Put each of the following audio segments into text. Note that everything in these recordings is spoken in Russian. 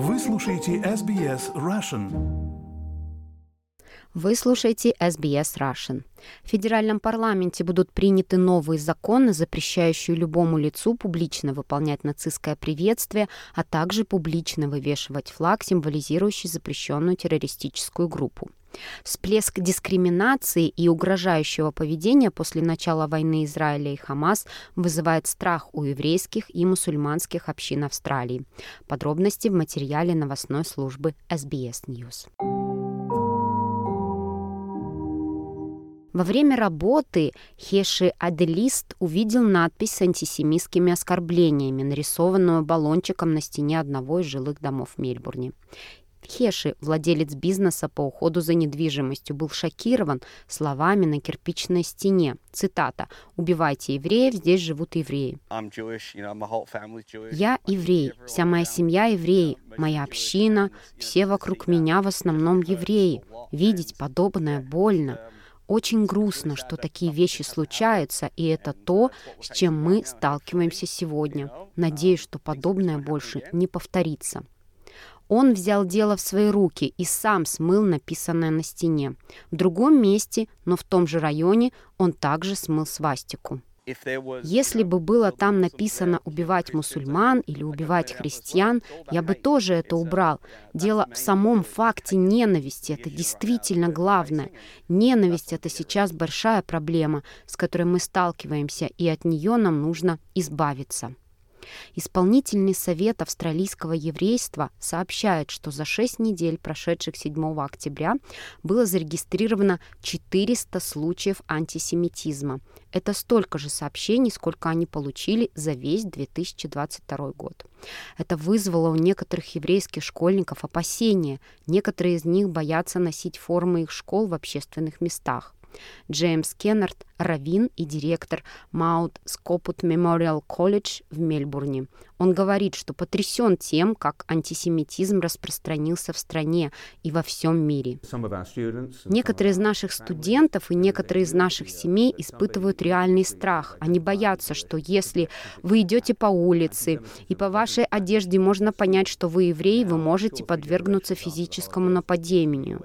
Вы слушаете SBS Russian. Вы слушаете SBS Russian. В федеральном парламенте будут приняты новые законы, запрещающие любому лицу публично выполнять нацистское приветствие, а также публично вывешивать флаг, символизирующий запрещенную террористическую группу. Всплеск дискриминации и угрожающего поведения после начала войны Израиля и Хамас вызывает страх у еврейских и мусульманских общин Австралии. Подробности в материале новостной службы SBS News. Во время работы Хеши Аделист увидел надпись с антисемитскими оскорблениями, нарисованную баллончиком на стене одного из жилых домов в Мельбурне. Хеши, владелец бизнеса по уходу за недвижимостью, был шокирован словами на кирпичной стене. Цитата. «Убивайте евреев, здесь живут евреи». «Я еврей, вся моя семья евреи, моя община, все вокруг меня в основном евреи. Видеть подобное больно». Очень грустно, что такие вещи случаются, и это то, с чем мы сталкиваемся сегодня. Надеюсь, что подобное больше не повторится. Он взял дело в свои руки и сам смыл написанное на стене. В другом месте, но в том же районе, он также смыл свастику. Если бы было там написано «убивать мусульман» или «убивать христиан», я бы тоже это убрал. Дело в самом факте ненависти. Это действительно главное. Ненависть — это сейчас большая проблема, с которой мы сталкиваемся, и от нее нам нужно избавиться. Исполнительный совет австралийского еврейства сообщает, что за 6 недель, прошедших 7 октября, было зарегистрировано 400 случаев антисемитизма. Это столько же сообщений, сколько они получили за весь 2022 год. Это вызвало у некоторых еврейских школьников опасения. Некоторые из них боятся носить формы их школ в общественных местах. Джеймс Кеннард, раввин и директор Маут Скопут Мемориал Колледж в Мельбурне. Он говорит, что потрясен тем, как антисемитизм распространился в стране и во всем мире. Некоторые из наших студентов и некоторые из наших семей испытывают реальный страх. Они боятся, что если вы идете по улице и по вашей одежде можно понять, что вы еврей, вы можете подвергнуться физическому нападению.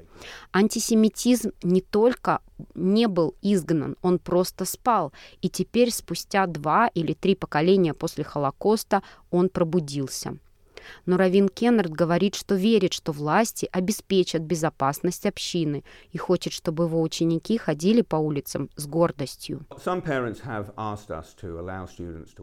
Антисемитизм не только не был изгнан, он просто спал. И теперь, спустя два или три поколения после Холокоста, он пробудился. Но Равин Кеннард говорит, что верит, что власти обеспечат безопасность общины и хочет, чтобы его ученики ходили по улицам с гордостью.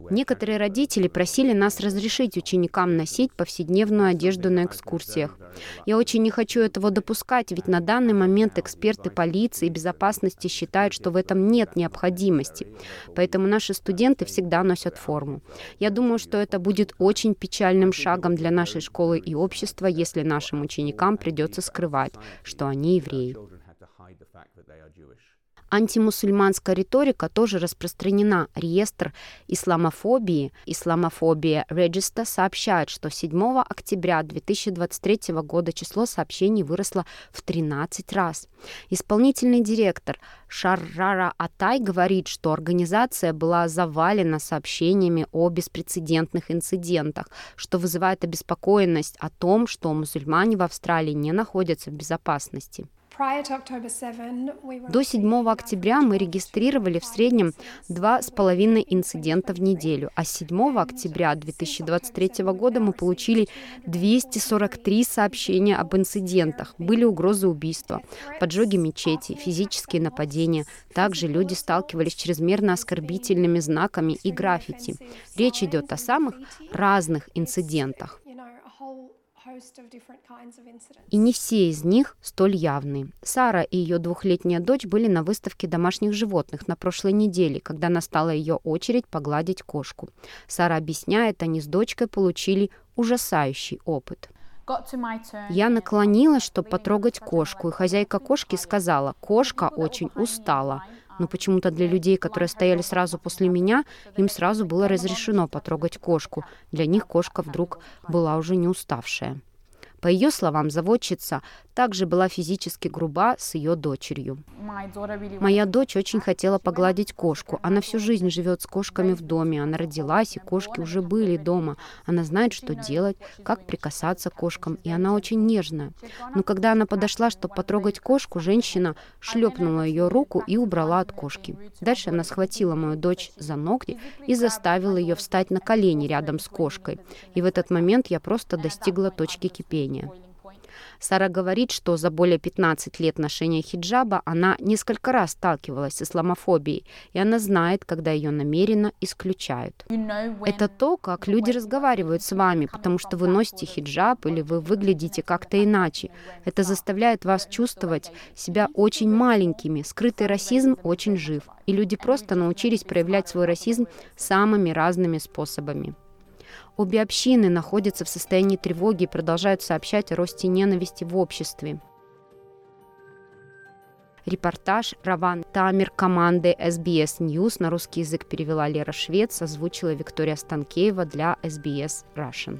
Некоторые родители просили нас разрешить ученикам носить повседневную одежду на экскурсиях. Я очень не хочу этого допускать, ведь на данный момент эксперты полиции и безопасности считают, что в этом нет необходимости. Поэтому наши студенты всегда носят форму. Я думаю, что это будет очень печальным шагом уроком для нашей школы и общества, если нашим ученикам придется скрывать, что они евреи. Антимусульманская риторика тоже распространена. Реестр исламофобии, исламофобия Register сообщает, что 7 октября 2023 года число сообщений выросло в 13 раз. Исполнительный директор Шаррара Атай говорит, что организация была завалена сообщениями о беспрецедентных инцидентах, что вызывает обеспокоенность о том, что мусульмане в Австралии не находятся в безопасности. До 7 октября мы регистрировали в среднем 2,5 инцидента в неделю, а 7 октября 2023 года мы получили 243 сообщения об инцидентах. Были угрозы убийства, поджоги мечети, физические нападения. Также люди сталкивались с чрезмерно оскорбительными знаками и граффити. Речь идет о самых разных инцидентах. И не все из них столь явны. Сара и ее двухлетняя дочь были на выставке домашних животных на прошлой неделе, когда настала ее очередь погладить кошку. Сара объясняет, они с дочкой получили ужасающий опыт. Я наклонилась, чтобы потрогать кошку, и хозяйка кошки сказала, кошка очень устала. Но почему-то для людей, которые стояли сразу после меня, им сразу было разрешено потрогать кошку. Для них кошка вдруг была уже не уставшая. По ее словам, заводчица также была физически груба с ее дочерью. Моя дочь очень хотела погладить кошку. Она всю жизнь живет с кошками в доме. Она родилась, и кошки уже были дома. Она знает, что делать, как прикасаться к кошкам, и она очень нежная. Но когда она подошла, чтобы потрогать кошку, женщина шлепнула ее руку и убрала от кошки. Дальше она схватила мою дочь за ногти и заставила ее встать на колени рядом с кошкой. И в этот момент я просто достигла точки кипения. Сара говорит, что за более 15 лет ношения хиджаба она несколько раз сталкивалась с исламофобией, и она знает, когда ее намеренно исключают. Это то, как люди разговаривают с вами, потому что вы носите хиджаб или вы выглядите как-то иначе. Это заставляет вас чувствовать себя очень маленькими. Скрытый расизм очень жив, и люди просто научились проявлять свой расизм самыми разными способами. Обе общины находятся в состоянии тревоги и продолжают сообщать о росте ненависти в обществе. Репортаж Раван Тамер команды SBS News на русский язык перевела Лера Швец, озвучила Виктория Станкеева для SBS Russian.